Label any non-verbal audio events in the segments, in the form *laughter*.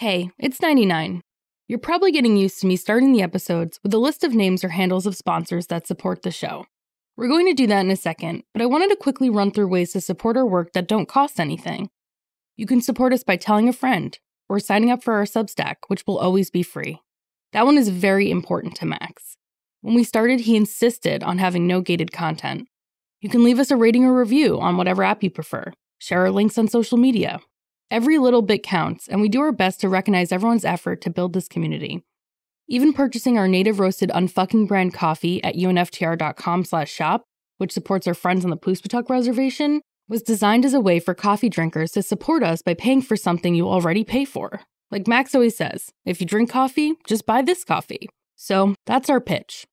Hey, it's 99. You're probably getting used to me starting the episodes with a list of names or handles of sponsors that support the show. We're going to do that in a second, but I wanted to quickly run through ways to support our work that don't cost anything. You can support us by telling a friend or signing up for our Substack, which will always be free. That one is very important to Max. When we started, he insisted on having no gated content. You can leave us a rating or review on whatever app you prefer, share our links on social media. Every little bit counts, and we do our best to recognize everyone's effort to build this community. Even purchasing our native roasted unfucking brand coffee at unftr.com slash shop, which supports our friends on the Poospatuck Reservation, was designed as a way for coffee drinkers to support us by paying for something you already pay for. Like Max always says, if you drink coffee, just buy this coffee. So that's our pitch.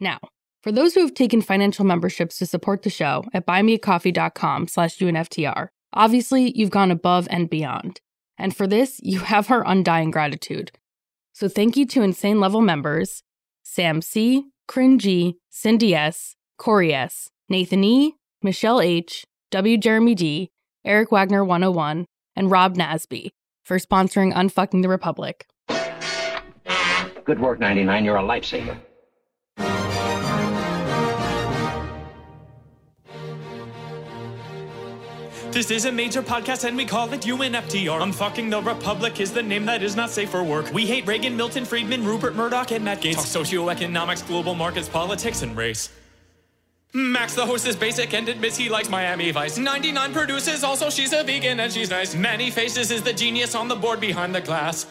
Now, for those who have taken financial memberships to support the show at buymeacoffee.com slash UNFTR, obviously you've gone above and beyond. And for this, *laughs* you have our undying gratitude. So thank you to Insane Level members Sam C., Cringy, Cindy S., Corey S., Nathan E., Michelle H., W. Jeremy D., Eric Wagner 101, and Rob Nasby for sponsoring Unfucking the Republic. Good work, 99. You're a lifesaver. This is a major podcast and we call it UNFTR. Unfucking the Republic is the name that is not safe for work. We hate Reagan, Milton Friedman, Rupert Murdoch, and Matt Gaetz. Talk socioeconomics, global markets, politics, and race. Max, the host, is basic and admits he likes Miami Vice. 99 produces, also she's a vegan and she's nice. Many Faces is the genius on the board behind the glass.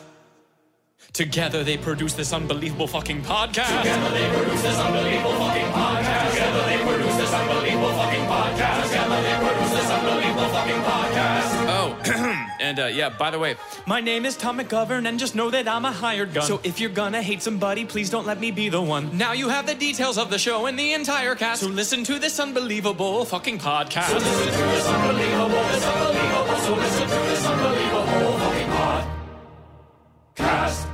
Together they produce this unbelievable fucking podcast. Together they produce this unbelievable fucking podcast. Together they produce this unbelievable fucking podcast. And uh, yeah, by the way, my name is Tom McGovern, and just know that I'm a hired gun. So if you're gonna hate somebody, please don't let me be the one. Now you have the details of the show and the entire cast. So listen to this unbelievable fucking podcast. So listen to this unbelievable, this unbelievable. So listen to this unbelievable fucking podcast.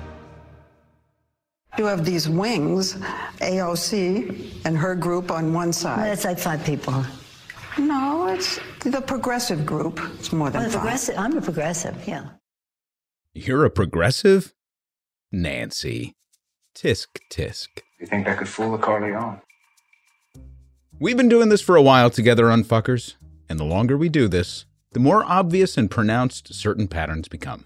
You have these wings, AOC and her group on one side. It's like five people. No, it's the progressive group. It's more than Well, five. progressive. I'm a progressive. Yeah. You're a progressive? Nancy. Tisk tisk. You think that could fool a Corleone? We've been doing this for a while together, unfuckers, and the longer we do this, the more obvious and pronounced certain patterns become.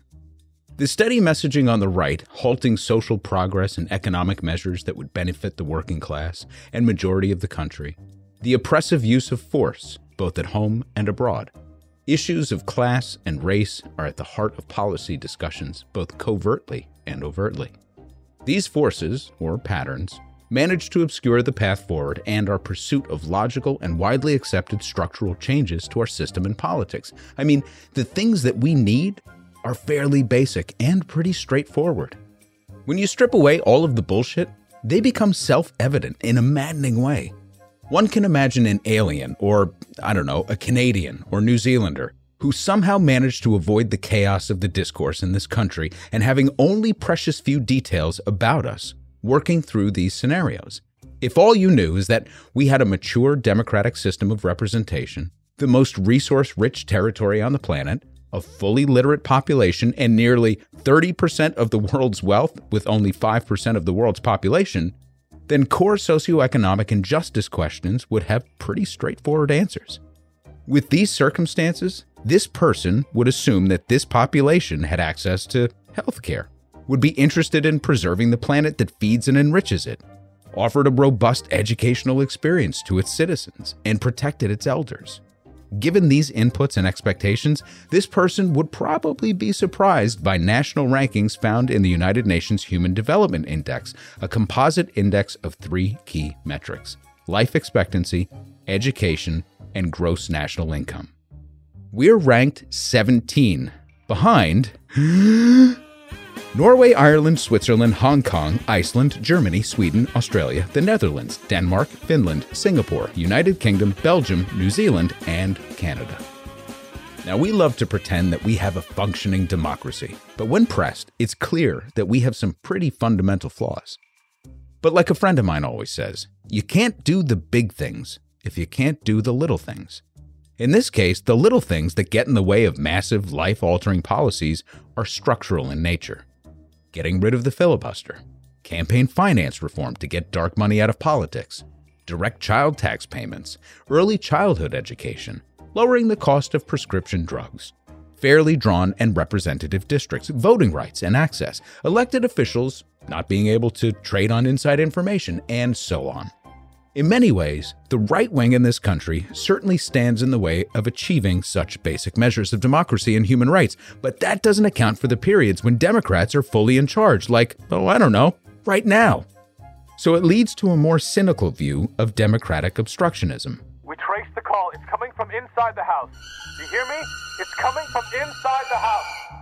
The steady messaging on the right, halting social progress and economic measures that would benefit the working class and majority of the country. The oppressive use of force, both at home and abroad. Issues of class and race are at the heart of policy discussions, both covertly and overtly. These forces, or patterns, manage to obscure the path forward and our pursuit of logical and widely accepted structural changes to our system and politics. I mean, the things that we need are fairly basic and pretty straightforward. When you strip away all of the bullshit, they become self evident in a maddening way. One can imagine an alien, or I don't know, a Canadian or New Zealander, who somehow managed to avoid the chaos of the discourse in this country and having only precious few details about us working through these scenarios. If all you knew is that we had a mature democratic system of representation, the most resource rich territory on the planet, a fully literate population, and nearly 30% of the world's wealth with only 5% of the world's population, then core socioeconomic and justice questions would have pretty straightforward answers. With these circumstances, this person would assume that this population had access to healthcare, would be interested in preserving the planet that feeds and enriches it, offered a robust educational experience to its citizens, and protected its elders. Given these inputs and expectations, this person would probably be surprised by national rankings found in the United Nations Human Development Index, a composite index of three key metrics life expectancy, education, and gross national income. We're ranked 17, behind *gasps* *gasps* Norway, Ireland, Switzerland, Hong Kong, Iceland, Germany, Sweden, Australia, the Netherlands, Denmark, Finland, Singapore, United Kingdom, Belgium, New Zealand, and Canada. Now, we love to pretend that we have a functioning democracy, but when pressed, it's clear that we have some pretty fundamental flaws. But like a friend of mine always says, you can't do the big things if you can't do the little things. In this case, the little things that get in the way of massive, life altering policies are structural in nature. Getting rid of the filibuster, campaign finance reform to get dark money out of politics, direct child tax payments, early childhood education, lowering the cost of prescription drugs, fairly drawn and representative districts, voting rights and access, elected officials not being able to trade on inside information, and so on. In many ways, the right wing in this country certainly stands in the way of achieving such basic measures of democracy and human rights, but that doesn't account for the periods when Democrats are fully in charge, like, oh, I don't know, right now. So it leads to a more cynical view of democratic obstructionism. We traced the call. It's coming from inside the house. You hear me? It's coming from inside the house.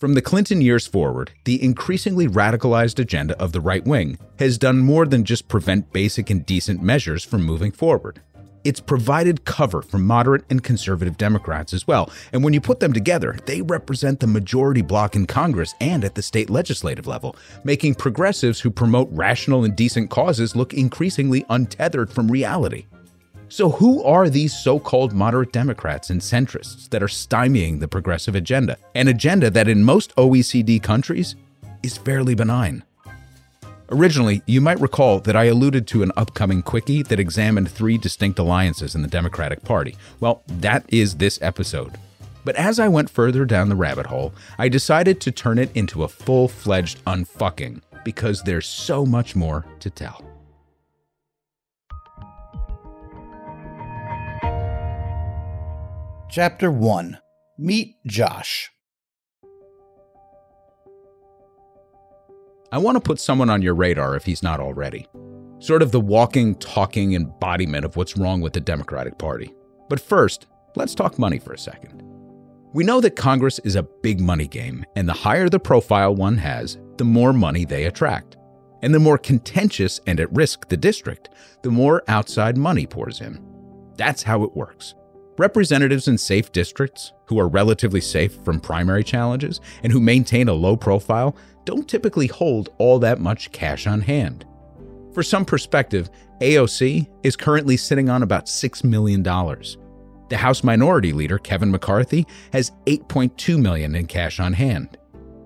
From the Clinton years forward, the increasingly radicalized agenda of the right wing has done more than just prevent basic and decent measures from moving forward. It's provided cover for moderate and conservative Democrats as well, and when you put them together, they represent the majority bloc in Congress and at the state legislative level, making progressives who promote rational and decent causes look increasingly untethered from reality. So, who are these so called moderate Democrats and centrists that are stymieing the progressive agenda? An agenda that in most OECD countries is fairly benign. Originally, you might recall that I alluded to an upcoming quickie that examined three distinct alliances in the Democratic Party. Well, that is this episode. But as I went further down the rabbit hole, I decided to turn it into a full fledged unfucking because there's so much more to tell. Chapter 1 Meet Josh. I want to put someone on your radar if he's not already. Sort of the walking, talking embodiment of what's wrong with the Democratic Party. But first, let's talk money for a second. We know that Congress is a big money game, and the higher the profile one has, the more money they attract. And the more contentious and at risk the district, the more outside money pours in. That's how it works. Representatives in safe districts, who are relatively safe from primary challenges and who maintain a low profile, don't typically hold all that much cash on hand. For some perspective, AOC is currently sitting on about $6 million. The House Minority Leader, Kevin McCarthy, has 8.2 million in cash on hand.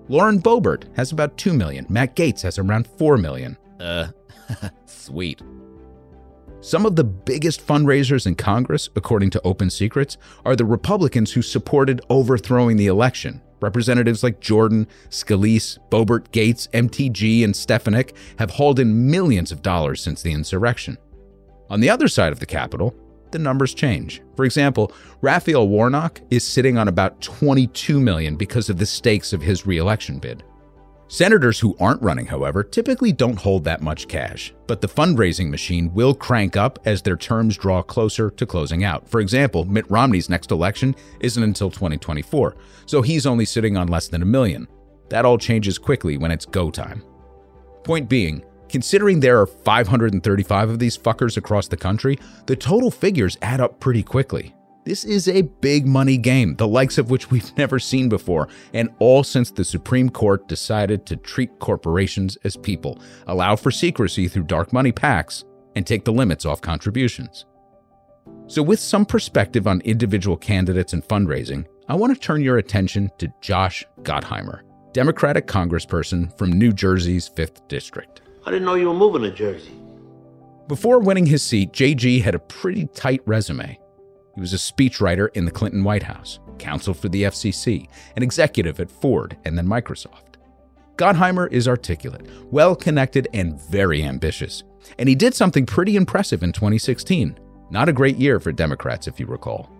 Lauren Boebert has about 2 million. Matt Gaetz has around 4 million. Uh, *laughs* sweet. Some of the biggest fundraisers in Congress, according to Open Secrets, are the Republicans who supported overthrowing the election. Representatives like Jordan, Scalise, Boebert Gaetz, MTG, and Stefanik have hauled in millions of dollars since the insurrection. On the other side of the Capitol, the numbers change. For example, Raphael Warnock is sitting on about 22 million because of the stakes of his reelection bid. Senators who aren't running, however, typically don't hold that much cash, but the fundraising machine will crank up as their terms draw closer to closing out. For example, Mitt Romney's next election isn't until 2024, so he's only sitting on less than a million. That all changes quickly when it's go time. Point being, considering there are 535 of these fuckers across the country, the total figures add up pretty quickly. This is a big money game, the likes of which we've *laughs* never seen before, and all since the Supreme Court decided to treat corporations as people, allow for secrecy through dark money PACs, and take the limits off contributions. So, with some perspective on individual candidates and fundraising, I want to turn your attention to Josh Gottheimer, Democratic congressperson from New Jersey's 5th District. I didn't know you were moving to Jersey. Before winning his seat, JG had a pretty tight resume. He was a speechwriter in the Clinton White House, counsel for the FCC, an executive at Ford and then Microsoft. Gottheimer is articulate, well connected, and very ambitious. And he did something pretty impressive in 2016. Not a great year for Democrats, if you recall.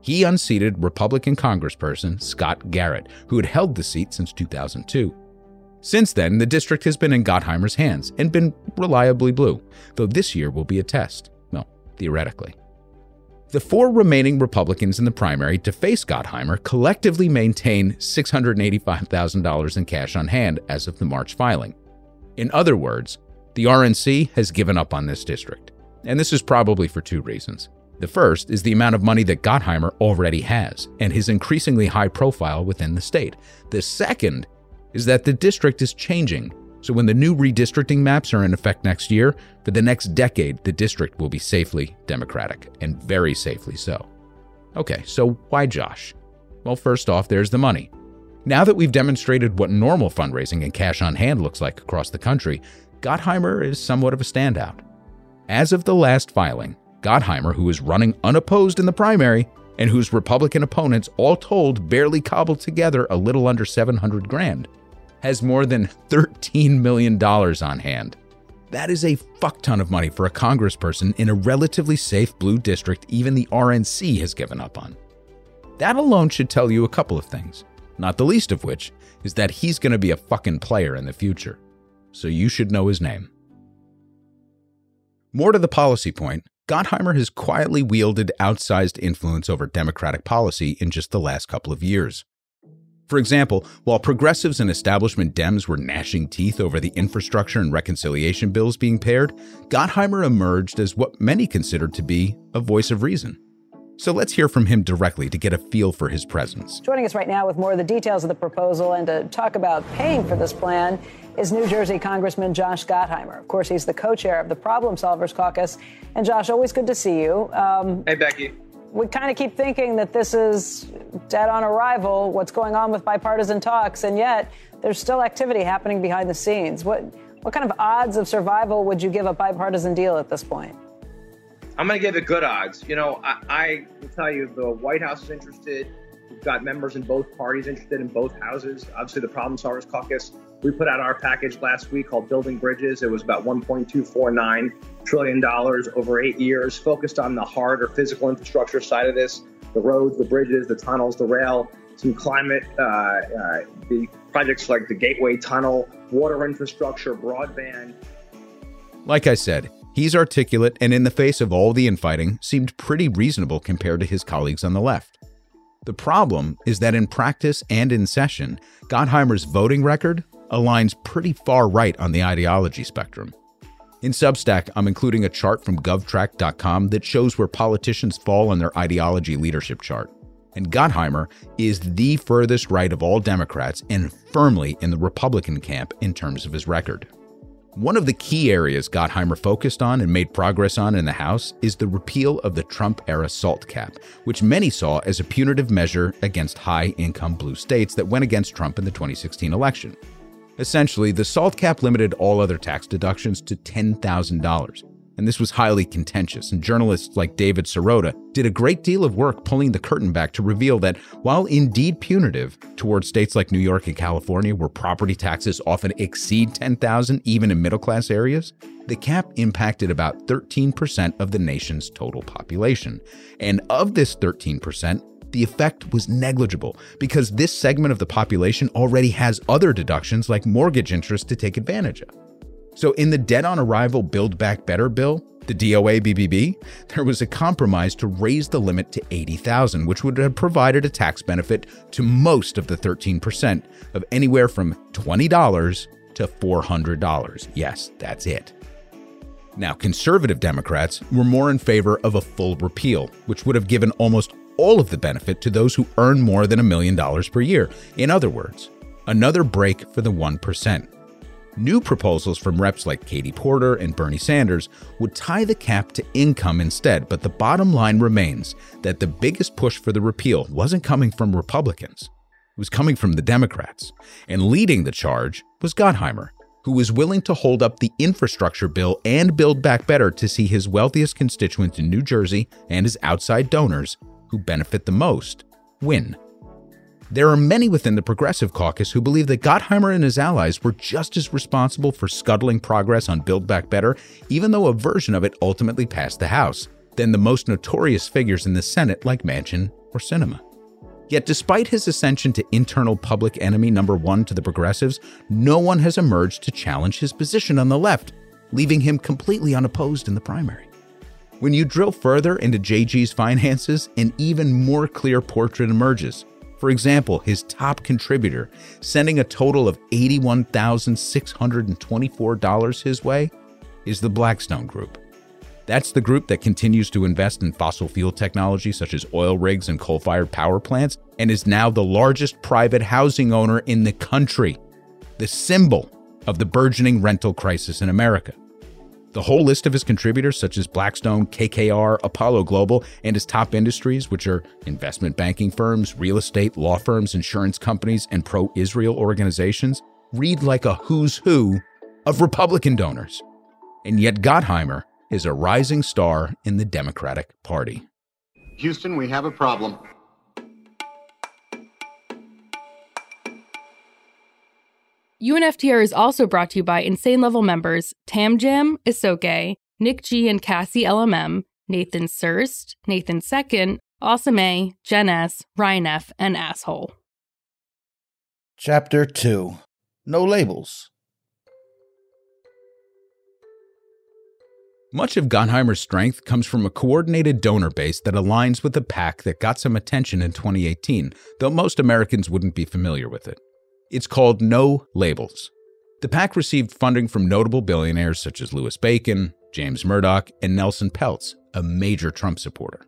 He unseated Republican Congressperson Scott Garrett, who had held the seat since 2002. Since then, the district has been in Gottheimer's hands and been reliably blue, though this year will be a test. Well, theoretically. The four remaining Republicans in the primary to face Gottheimer collectively maintain $685,000 in cash on hand as of the March filing. In other words, the RNC has given up on this district. And this is probably for two reasons. The first is the amount of money that Gottheimer already has and his increasingly high profile within the state. The second is that the district is changing so when the new redistricting maps are in effect next year, for the next decade, the district will be safely Democratic, and very safely so. Okay, so why Josh? Well, first off, there's the money. Now that we've demonstrated what normal fundraising and cash on hand looks like across the country, Gottheimer is somewhat of a standout. As of the last filing, Gottheimer, who is running unopposed in the primary and whose Republican opponents all told barely cobbled together a little under 700 grand, has more than $13 million on hand. That is a fuck ton of money for a congressperson in a relatively safe blue district even the RNC has given up on. That alone should tell you a couple of things, not the least of which is that he's going to be a fucking player in the future. So you should know his name. More to the policy point, Gottheimer has quietly wielded outsized influence over Democratic policy in just the last couple of years. For example, while progressives and establishment Dems were gnashing teeth over the infrastructure and reconciliation bills being paired, Gottheimer emerged as what many considered to be a voice of reason. So let's hear from him directly to get a feel for his presence. Joining us right now with more of the details of the proposal and to talk about paying for this plan is New Jersey Congressman Josh Gottheimer. Of course, he's the co chair of the Problem Solvers Caucus. And Josh, always good to see you. Um, hey, Becky. We kind of keep thinking that this is dead on arrival, what's going on with bipartisan talks, and yet there's still activity happening behind the scenes. What, what kind of odds of survival would you give a bipartisan deal at this point? I'm going to give it good odds. You know, I, I will tell you the White House is interested. We've got members in both parties interested in both houses. Obviously, the Problem Solvers Caucus we put out our package last week called Building Bridges. It was about $1.249 trillion over eight years, focused on the hard or physical infrastructure side of this the roads, the bridges, the tunnels, the rail, some climate, uh, uh, the projects like the Gateway Tunnel, water infrastructure, broadband. Like I said, he's articulate and, in the face of all the infighting, seemed pretty reasonable compared to his colleagues on the left. The problem is that in practice and in session, Gottheimer's voting record aligns pretty far right on the ideology spectrum. In Substack, I'm including a chart from govtrack.com that shows where politicians fall on their ideology leadership chart. And Gottheimer is the furthest right of all Democrats and firmly in the Republican camp in terms of his record. One of the key areas Gottheimer focused on and made progress on in the House is the repeal of the Trump era SALT cap, which many saw as a punitive measure against high income blue states that went against Trump in the 2016 election. Essentially, the SALT cap limited all other tax deductions to $10,000. And this was highly contentious, and journalists like David Sirota did a great deal of work pulling the curtain back to reveal that, while indeed punitive towards states like New York and California, where property taxes often exceed 10,000 even in middle class areas, the cap impacted about 13% of the nation's total population. And of this 13%, the effect was negligible because this segment of the population already has other deductions like mortgage interest to take advantage of. So, in the dead on arrival Build Back Better bill, the DOA BBB, there was a compromise to raise the limit to 80,000, which would have provided a tax benefit to most of the 13% of anywhere from $20 to $400. Yes, that's it. Now, conservative Democrats were more in favor of a full repeal, which would have given almost all of the benefit to those who earn more than a million dollars per year. In other words, another break for the 1%. New proposals from reps like Katie Porter and Bernie Sanders would tie the cap to income instead, but the bottom line remains that the biggest push for the repeal wasn't coming from Republicans. It was coming from the Democrats. And leading the charge was Gottheimer, who was willing to hold up the infrastructure bill and Build Back Better to see his wealthiest constituents in New Jersey and his outside donors who benefit the most win. There are many within the Progressive Caucus who believe that Gottheimer and his allies were just as responsible for scuttling progress on Build Back Better, even though a version of it ultimately passed the House, than the most notorious figures in the Senate like Manchin or Sinema. Yet, despite his ascension to internal public enemy number one to the progressives, no one has emerged to challenge his position on the left, leaving him completely unopposed in the primary. When you drill further into JG's finances, an even more clear portrait emerges. For example, his top contributor, sending a total of $81,624 his way, is the Blackstone Group. That's the group that continues to invest in fossil fuel technology such as oil rigs and coal fired power plants and is now the largest private housing owner in the country, the symbol of the burgeoning rental crisis in America. The whole list of his contributors, such as Blackstone, KKR, Apollo Global, and his top industries, which are investment banking firms, real estate, law firms, insurance companies, and pro Israel organizations, read like a who's who of Republican donors. And yet Gottheimer is a rising star in the Democratic Party. Houston, we have a problem. UNFTR is also brought to you by Insane Level members Tam Jam, Isoke, Nick G and Cassie LMM, Nathan Surst, Nathan Second, Awesome A, Jen S, Ryan F, and Asshole. Chapter 2 No Labels. Much of Gottheimer's strength comes from a coordinated donor base that aligns with a PAC that got some attention in 2018, though most Americans wouldn't be familiar with it. It's called No Labels. The PAC received funding from notable billionaires such as Louis Bacon, James Murdoch, and Nelson Peltz, a major Trump supporter.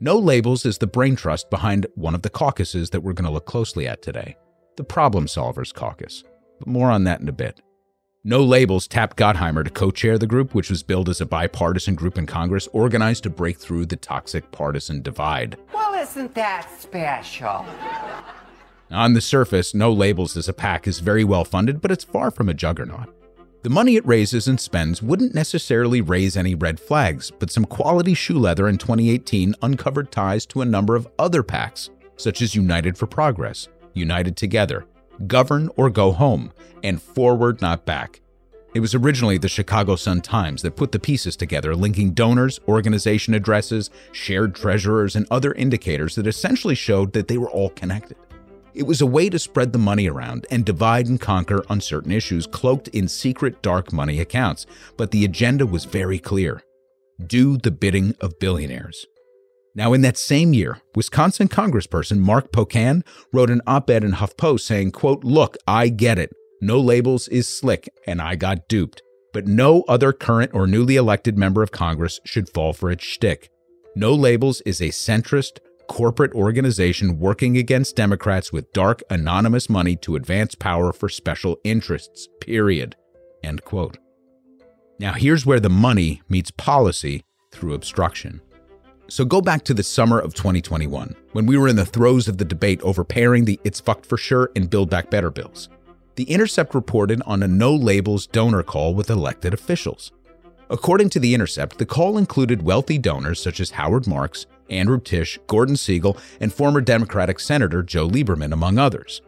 No Labels is the brain trust behind one of the caucuses that we're going to look closely at today the Problem Solvers Caucus. But more on that in a bit. No Labels tapped Gottheimer to co chair the group, which was billed as a bipartisan group in Congress organized to break through the toxic partisan divide. Well, isn't that special? On the surface, No Labels as a PAC is very well funded, but it's far from a juggernaut. The money it raises and spends wouldn't necessarily raise any red flags, but some quality shoe leather in 2018 uncovered ties to a number of other PACs, such as United for Progress, United Together, Govern or Go Home, and Forward Not Back. It was originally the Chicago Sun Times that put the pieces together, linking donors, organization addresses, shared treasurers, and other indicators that essentially showed that they were all connected. It was a way to spread the money around and divide and conquer on certain issues cloaked in secret dark money accounts. But the agenda was very clear do the bidding of billionaires. Now, in that same year, Wisconsin congressperson Mark Pocan wrote an op ed in HuffPost saying, quote, Look, I get it. No labels is slick, and I got duped. But no other current or newly elected member of Congress should fall for its shtick. No Labels is a centrist, corporate organization working against Democrats with dark, anonymous money to advance power for special interests, period. End quote. Now, here's where the money meets policy through obstruction. So go back to the summer of 2021, when we were in the throes of the debate over pairing the It's Fucked for Sure and Build Back Better bills. The Intercept reported on a no labels donor call with elected officials. According to The Intercept, the call included wealthy donors such as Howard Marks, Andrew Tisch, Gordon Siegel, and former Democratic Senator Joe Lieberman, among others.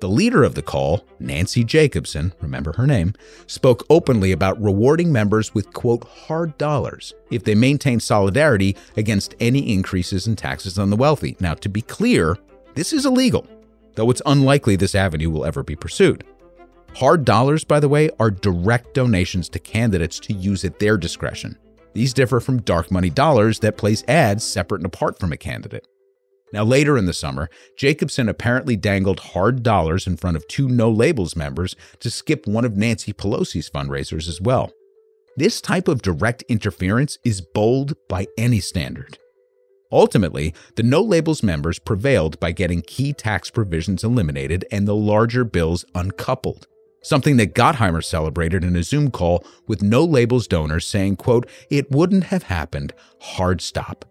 The leader of the call, Nancy Jacobson, remember her name, spoke openly about rewarding members with, quote, hard dollars if they maintain solidarity against any increases in taxes on the wealthy. Now, to be clear, this is illegal, though it's unlikely this avenue will ever be pursued. Hard dollars, by the way, are direct donations to candidates to use at their discretion. These differ from dark money dollars that place ads separate and apart from a candidate. Now, later in the summer, Jacobson apparently dangled hard dollars in front of two No Labels members to skip one of Nancy Pelosi's fundraisers as well. This type of direct interference is bold by any standard. Ultimately, the No Labels members prevailed by getting key tax provisions eliminated and the larger bills uncoupled something that Gottheimer celebrated in a Zoom call with no labels donors saying, quote, it wouldn't have happened, hard stop.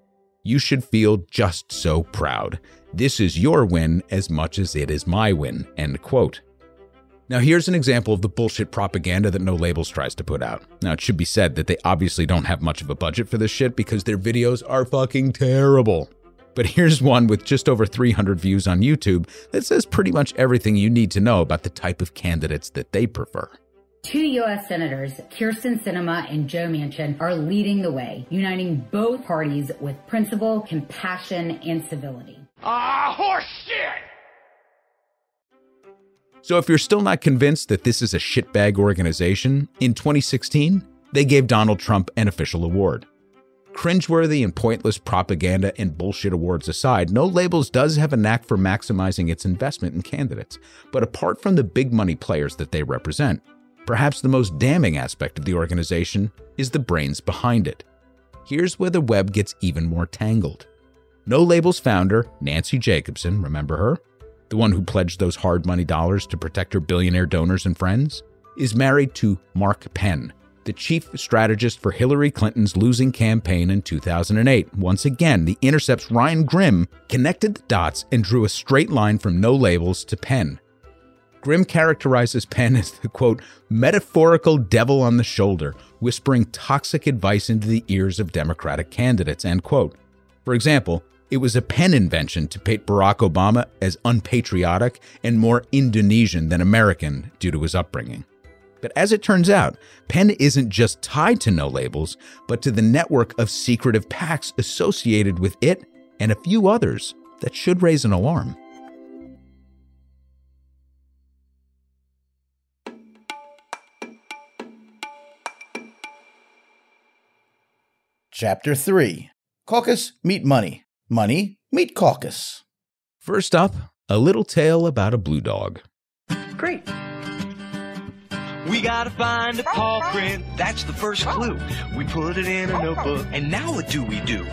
You should feel just so proud. This is your win as much as it is my win, end quote. Now, here's an example of the bullshit propaganda that No Labels tries to put out. Now, it should be said that they obviously don't have much of a budget for this shit because their videos are fucking terrible. But here's one with just over 300 views on YouTube that says pretty much everything you need to know about the type of candidates that they prefer. Two U.S. senators, Kyrsten Sinema and Joe Manchin, are leading the way, uniting both parties with principle, compassion, and civility. Ah, horse shit! So if you're still not convinced that this is a shitbag organization, in 2016, they gave Donald Trump an official award. Cringeworthy and pointless propaganda and bullshit awards aside, No Labels does have a knack for maximizing its investment in candidates. But apart from the big money players that they represent, perhaps the most damning aspect of the organization is the brains behind it. Here's where the web gets even more tangled. No Labels founder, Nancy Jacobson, remember her? The one who pledged those hard money dollars to protect her billionaire donors and friends? Is married to Mark Penn, the chief strategist for Hillary Clinton's losing campaign in 2008. Once again, The Intercept's Ryan Grim connected the dots and drew a straight line from no labels to Penn. Grim characterizes Penn as the quote, metaphorical devil on the shoulder, whispering toxic advice into the ears of Democratic candidates, end quote. For example, it was a Penn invention to paint Barack Obama as unpatriotic and more Indonesian than American due to his upbringing. But as it turns out, Penn isn't just tied to no labels, but to the network of secretive PACs associated with it and a few others that should raise an alarm. Chapter 3 Caucus Meet Money. Money Meet Caucus. First up, a little tale about a blue dog. Great. We gotta find a paw print, that's the first clue. We put it in a notebook, and now what do we do?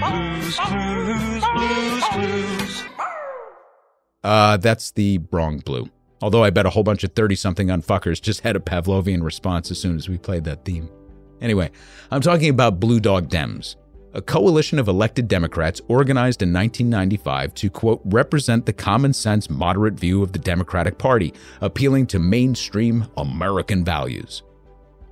Blues, clues, blues, clues. Uh, that's the wrong blue. Although I bet a whole bunch of 30 something unfuckers just had a Pavlovian response as soon as we played that theme. Anyway, I'm talking about Blue Dog Dems, a coalition of elected Democrats organized in 1995 to, quote, represent the common sense moderate view of the Democratic Party, appealing to mainstream American values.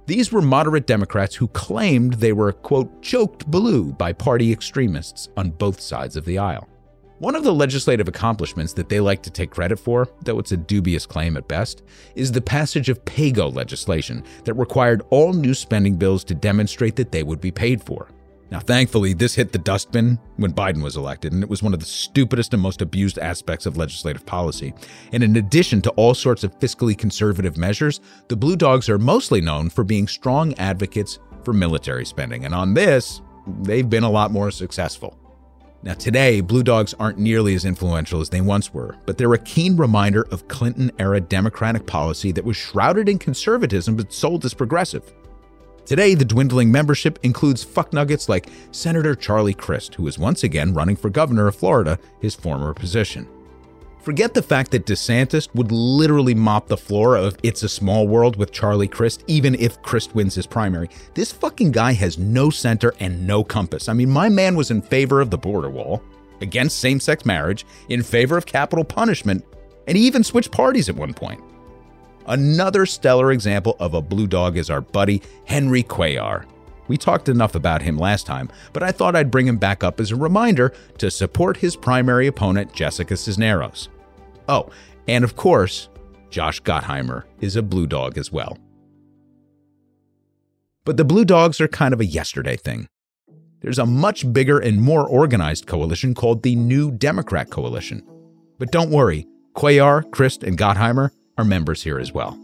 These were moderate Democrats who claimed they were, quote, choked blue by party extremists on both sides of the aisle. One of the legislative accomplishments that they like to take credit for, though it's a dubious claim at best, is the passage of PAYGO legislation that required all new spending bills to demonstrate that they would be paid for. Now, thankfully, this hit the dustbin when Biden was elected, and it was one of the stupidest and most abused aspects of legislative policy. And in addition to all sorts of fiscally conservative measures, the Blue Dogs are mostly known for being strong advocates for military spending. And on this, they've been a lot more successful. Now, today, Blue Dogs aren't nearly as influential as they once were, but they're a keen reminder of Clinton era Democratic policy that was shrouded in conservatism but sold as progressive. Today, the dwindling membership includes fucknuggets like Senator Charlie Crist, who is once again running for governor of Florida, his former position. Forget the fact that DeSantis would literally mop the floor of It's a Small World with Charlie Crist, even if Crist wins his primary. This fucking guy has no center and no compass. I mean, my man was in favor of the border wall, against same sex marriage, in favor of capital punishment, and he even switched parties at one point. Another stellar example of a blue dog is our buddy Henry Cuellar. We talked enough about him last time, but I thought I'd bring him back up as a reminder to support his primary opponent, Jessica Cisneros. Oh, and of course, Josh Gottheimer is a blue dog as well. But the blue dogs are kind of a yesterday thing. There's a much bigger and more organized coalition called the New Democrat Coalition. But don't worry, Cuellar, Crist, and Gottheimer are members here as well.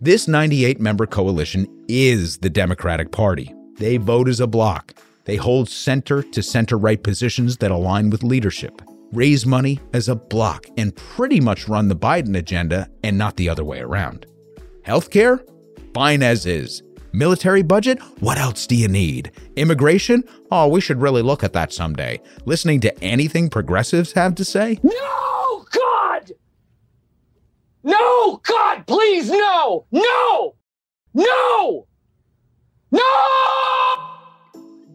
This 98 member coalition is the Democratic Party. They vote as a bloc. They hold center to center right positions that align with leadership raise money as a bloc, and pretty much run the Biden agenda and not the other way around. Healthcare? Fine as is. Military budget? What else do you need? Immigration? Oh, we should really look at that someday. Listening to anything progressives have to say? No! No, God, please, no! No! No! No!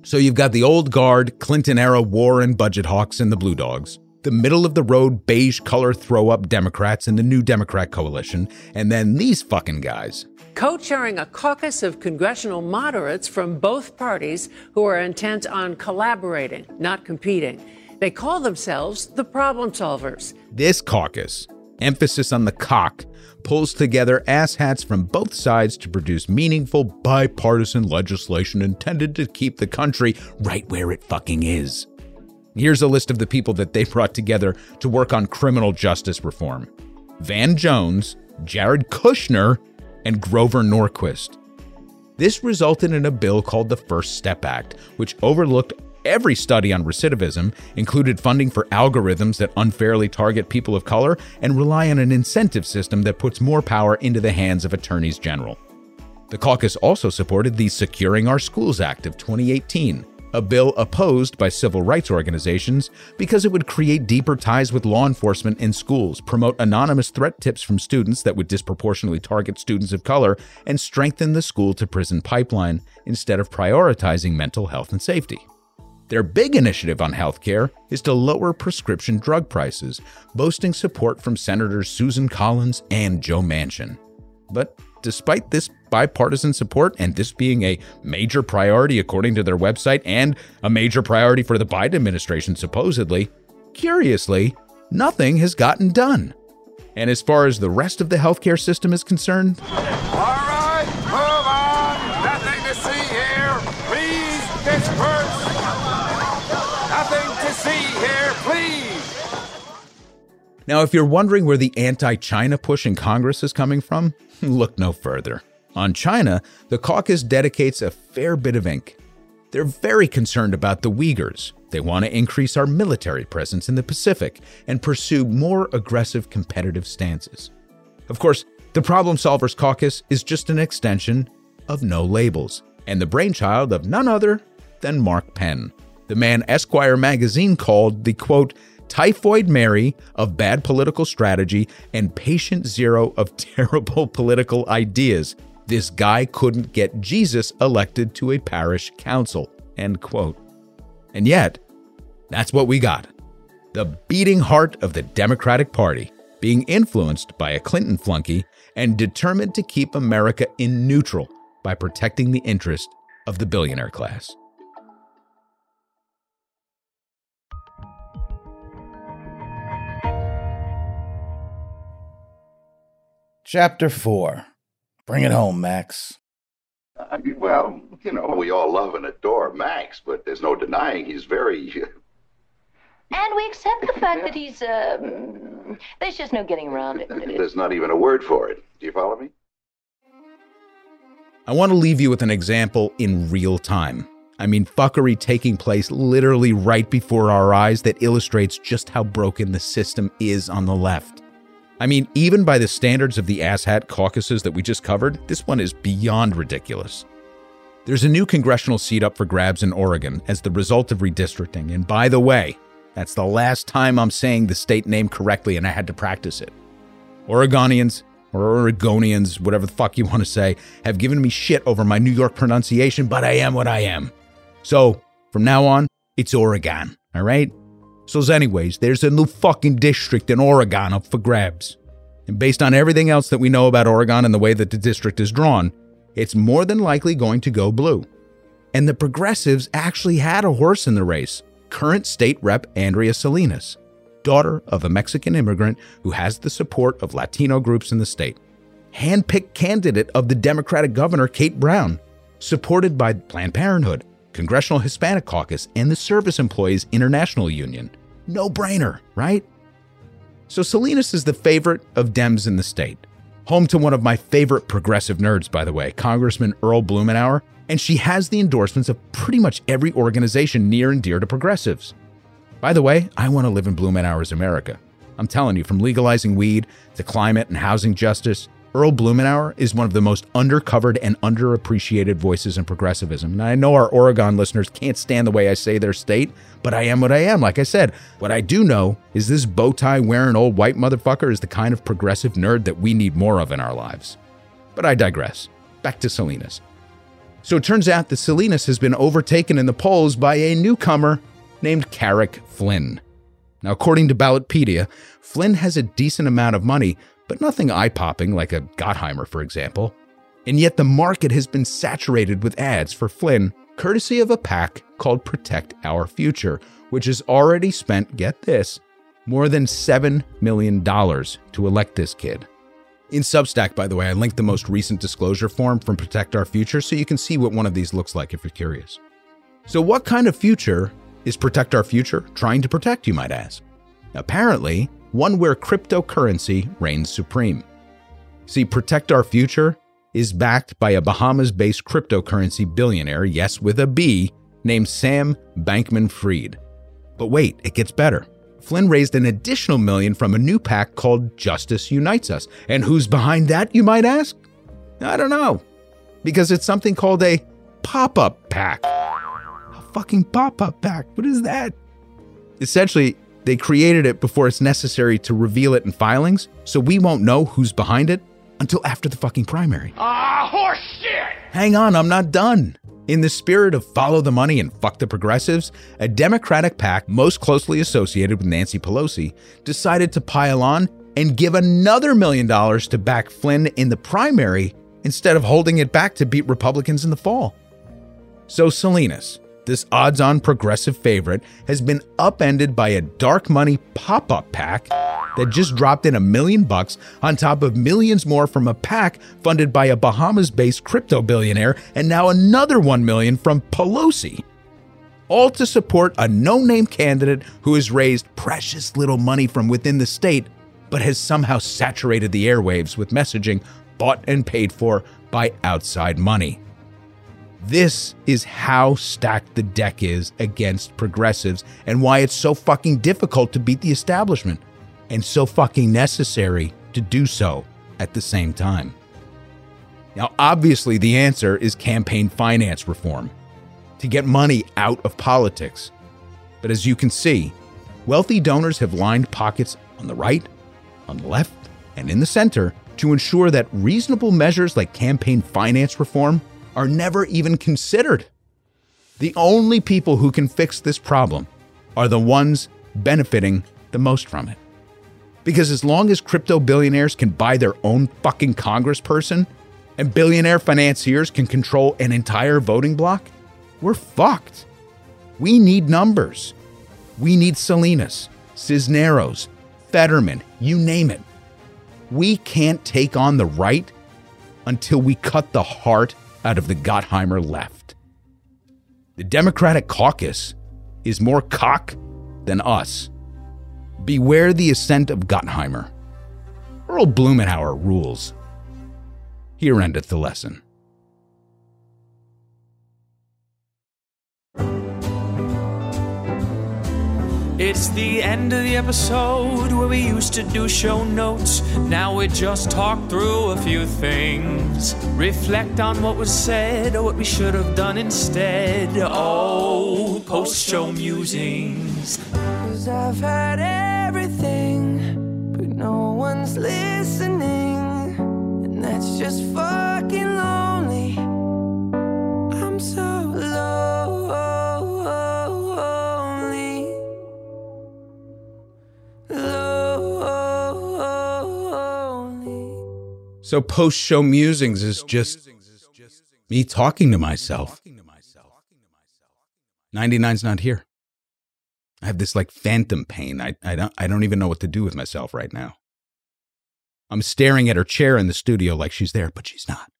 So you've got the old guard, Clinton era war and budget hawks and the Blue Dogs the middle of the road beige color throw up Democrats in the New Democrat coalition, and then these fucking guys. Co chairing a caucus of congressional moderates from both parties who are intent on collaborating, not competing. They call themselves the problem solvers. This caucus, emphasis on the cock, pulls together asshats from both sides to produce meaningful bipartisan legislation intended to keep the country right where it fucking is. Here's a list of the people that they brought together to work on criminal justice reform Van Jones, Jared Kushner, and Grover Norquist. This resulted in a bill called the First Step Act, which overlooked every study on recidivism, included funding for algorithms that unfairly target people of color, and rely on an incentive system that puts more power into the hands of attorneys general. The caucus also supported the Securing Our Schools Act of 2018, a bill opposed by civil rights organizations because it would create deeper ties with law enforcement in schools, promote anonymous threat tips from students that would disproportionately target students of color, and strengthen the school to prison pipeline instead of prioritizing mental health and safety. Their big initiative on healthcare is to lower prescription drug prices, boasting support from Senators Susan Collins and Joe Manchin. But despite this bipartisan support and this being a major priority according to their website and a major priority for the Biden administration, supposedly, curiously, nothing has gotten done. And as far as the rest of the healthcare system is concerned, Now, if you're wondering where the anti China push in Congress is coming from, *laughs* look no further. On China, the caucus dedicates a fair bit of ink. They're very concerned about the Uyghurs. They want to increase our military presence in the Pacific and pursue more aggressive competitive stances. Of course, the Problem Solvers Caucus is just an extension of No Labels and the brainchild of none other than Mark Penn, the man Esquire magazine called the quote, Typhoid Mary of bad political strategy and patient zero of *laughs* terrible political ideas. This guy couldn't get Jesus elected to a parish council. End quote. And yet, that's what we got. The beating heart of the Democratic Party, being influenced by a Clinton flunky and determined to keep America in neutral by protecting the interest of the billionaire class. Chapter 4. Bring it home, Max. I mean, well, you know, we all love and adore Max, but there's no denying he's very. *laughs* And we accept the fact that he's, um, there's just no getting around it. *laughs* There's not even a word for it. Do you follow me? I want to leave you with an example in real time. I mean, fuckery taking place literally right before our eyes that illustrates just how broken the system is on the left. I mean, even by the standards of the asshat caucuses that we just covered, this one is beyond ridiculous. There's a new congressional seat up for grabs in Oregon as the result of redistricting, and by the way, that's the last time I'm saying the state name correctly and I had to practice it. Oregonians, or Oregonians, whatever the fuck you want to say, have given me shit over my New York pronunciation, but I am what I am. So, from now on, it's Oregon, all right? So, anyways, there's a new fucking district in Oregon up for grabs. And based on everything else that we know about Oregon and the way that the district is drawn, it's more than likely going to go blue. And the progressives actually had a horse in the race current state rep Andrea Salinas, daughter of a Mexican immigrant who has the support of Latino groups in the state. Handpicked candidate of the Democratic governor Kate Brown, supported by Planned Parenthood, Congressional Hispanic Caucus, and the Service Employees International Union. No brainer, right? So Salinas is the favorite of Dems in the state. Home to one of my favorite progressive nerds, by the way, Congressman Earl Blumenauer, and she has the endorsements of pretty much every organization near and dear to progressives. By the way, I want to live in Blumenauer's America. I'm telling you, from legalizing weed to climate and housing justice, Earl Blumenauer is one of the most undercovered and underappreciated voices in progressivism. And I know our Oregon listeners can't stand the way I say their state, but I am what I am. Like I said, what I do know is this bow tie wearing old white motherfucker is the kind of progressive nerd that we need more of in our lives. But I digress. Back to Salinas. So it turns out that Salinas has been overtaken in the polls by a newcomer named Carrick Flynn. Now, according to Ballotpedia, Flynn has a decent amount of money, but nothing eye popping like a Gottheimer, for example. And yet the market has been saturated with ads for Flynn, courtesy of a PAC called Protect Our Future, which has already spent, get this, more than $7 million to elect this kid. In Substack, by the way, I linked the most recent disclosure form from Protect Our Future so you can see what one of these looks like if you're curious. So, what kind of future is Protect Our Future trying to protect, you might ask? Apparently, one where cryptocurrency reigns supreme. See, Protect Our Future is backed by a Bahamas based cryptocurrency billionaire, yes, with a B, named Sam Bankman Fried. But wait, it gets better. Flynn raised an additional million from a new PAC called Justice Unites Us. And who's behind that, you might ask? I don't know. Because it's something called a pop up PAC. A fucking pop up PAC? What is that? Essentially, they created it before it's necessary to reveal it in filings, so we won't know who's behind it until after the fucking primary. Ah, horse shit! Hang on, I'm not done. In the spirit of follow the money and fuck the progressives, a Democratic PAC most closely associated with Nancy Pelosi decided to pile on and give another million dollars to back Flynn in the primary instead of holding it back to beat Republicans in the fall. So Salinas, this odds on progressive favorite, has been upended by a dark money pop up PAC that just dropped in a million bucks on top of millions more from a PAC funded by a Bahamas based crypto billionaire and now another 1 million from Pelosi. All to support a no name candidate who has raised precious little money from within the state, but has somehow saturated the airwaves with messaging bought and paid for by outside money. This is how stacked the deck is against progressives and why it's so fucking difficult to beat the establishment and so fucking necessary to do so at the same time. Now, obviously, the answer is campaign finance reform to get money out of politics. But as you can see, wealthy donors have lined pockets on the right, on the left, and in the center to ensure that reasonable measures like campaign finance reform are never even considered. The only people who can fix this problem are the ones benefiting the most from it. Because as long as crypto billionaires can buy their own fucking congressperson and billionaire financiers can control an entire voting bloc, we're fucked. We need numbers. We need Salinas, Cisneros, Fetterman, you name it. We can't take on the right until we cut the heart out of the Gottheimer left. The Democratic caucus is more cock than us. Beware the ascent of Gottheimer. Earl Blumenauer rules. Here endeth the lesson. It's the end of the episode where we used to do show notes. Now we just talk through a few things. Reflect on what was said or what we should have done instead. Oh, post show musings. Cause I've had everything, but no one's listening. And that's just fucking lonely. So post show musings is just me talking to myself. 99's not here. I have this like phantom pain. I, I don't I don't even know what to do with myself right now. I'm staring at her chair in the studio like she's there, but she's not.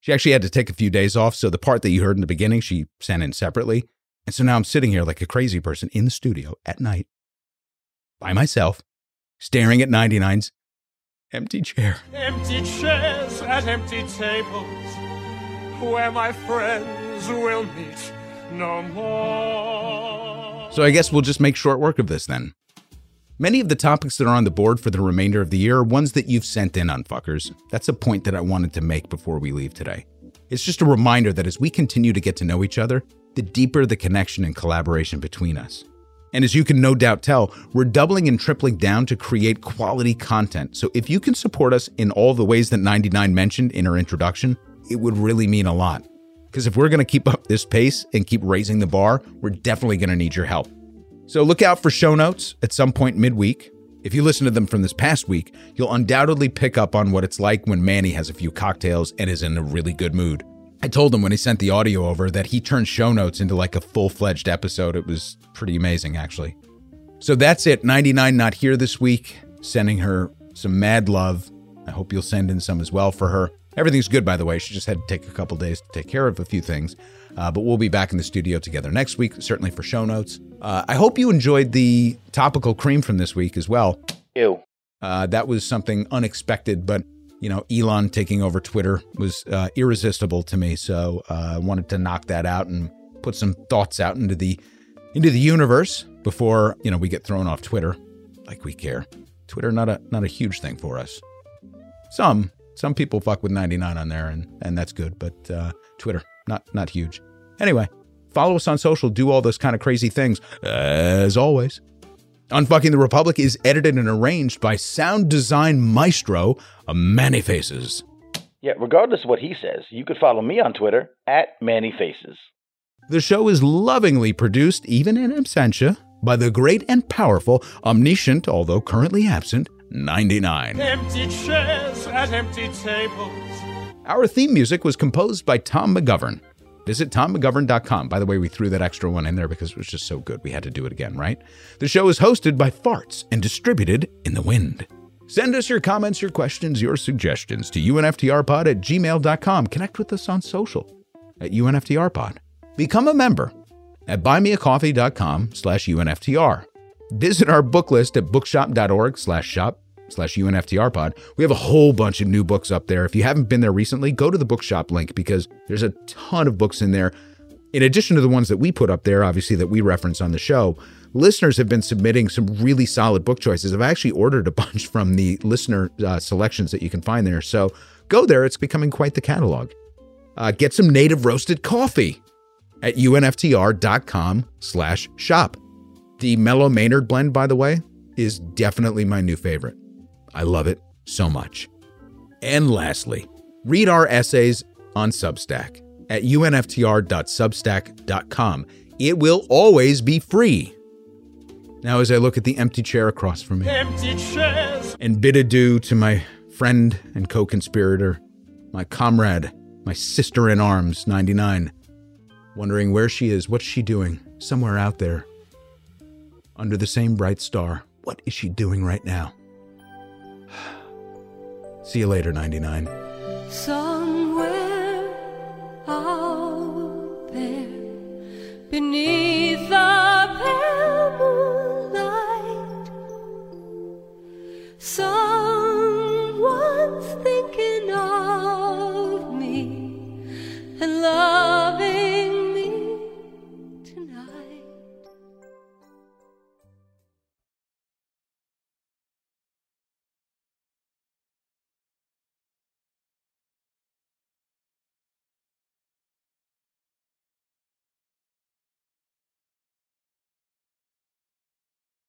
She actually had to take a few days off, so the part that you heard in the beginning, she sent in separately. And so now I'm sitting here like a crazy person in the studio at night by myself, staring at 99's empty chair. Empty chairs at empty tables, where my friends will meet no more. So I guess we'll just make short work of this then. Many of the topics that are on the board for the remainder of the year are ones that you've sent in on fuckers. That's a point that I wanted to make before we leave today. It's just a reminder that as we continue to get to know each other, the deeper the connection and collaboration between us. And as you can no doubt tell, we're doubling and tripling down to create quality content. So if you can support us in all the ways that 99 mentioned in her introduction, it would really mean a lot. Because if we're going to keep up this pace and keep raising the bar, we're definitely going to need your help. So look out for show notes at some point midweek. If you listen to them from this past week, you'll undoubtedly pick up on what it's like when Manny has a few cocktails and is in a really good mood. I told him when he sent the audio over that he turned show notes into like a full fledged episode. It was pretty amazing, actually. So that's it. 99 not here this week. Sending her some mad love. I hope you'll send in some as well for her. Everything's good, by the way. She just had to take a couple days to take care of a few things. Uh, but we'll be back in the studio together next week, certainly for show notes. Uh, I hope you enjoyed the topical cream from this week as well. Ew. Uh, that was something unexpected, but you know, Elon taking over Twitter was uh, irresistible to me. So uh, I wanted to knock that out and put some thoughts out into the into the universe before you know we get thrown off Twitter, like we care. Twitter not a not a huge thing for us. Some some people fuck with 99 on there, and and that's good. But uh, Twitter not not huge. Anyway, Follow us on social, do all those kind of crazy things. As always, Unfucking the Republic is edited and arranged by sound design maestro Manny Faces. Yeah, regardless of what he says, you could follow me on Twitter at Manny Faces. The show is lovingly produced, even in absentia, by the great and powerful, omniscient, although currently absent, 99. Empty chairs at empty tables. Our theme music was composed by Tom McGovern. Visit tommcgovern.com. By the way, we threw that extra one in there because it was just so good. We had to do it again, right? The show is hosted by Farts and distributed in the wind. Send us your comments, your questions, your suggestions to unftrpod at gmail.com. Connect with us on social at unftrpod. Become a member at buymeacoffee.com slash unftr. Visit our book list at bookshop.org slash shop slash UNFTR pod. We have a whole bunch of new books up there. If you haven't been there recently, go to the bookshop link because there's a ton of books in there. In addition to the ones that we put up there, obviously, that we reference on the show, listeners have been submitting some really solid book choices. I've actually ordered a *laughs* bunch from the listener uh, selections that you can find there. So go there. It's becoming quite the catalog. Uh, get some native roasted coffee at unftr.com slash shop. The Mellow Maynard blend, by the way, is definitely my new favorite. I love it so much. And lastly, read our essays on Substack at unftr.substack.com. It will always be free. Now, as I look at the empty chair across from me Empty chairs. and bid adieu to my friend and co conspirator, my comrade, my sister in arms, 99, wondering where she is, what's she doing, somewhere out there, under the same bright star. What is she doing right now? See you later, 99. Somewhere out there beneath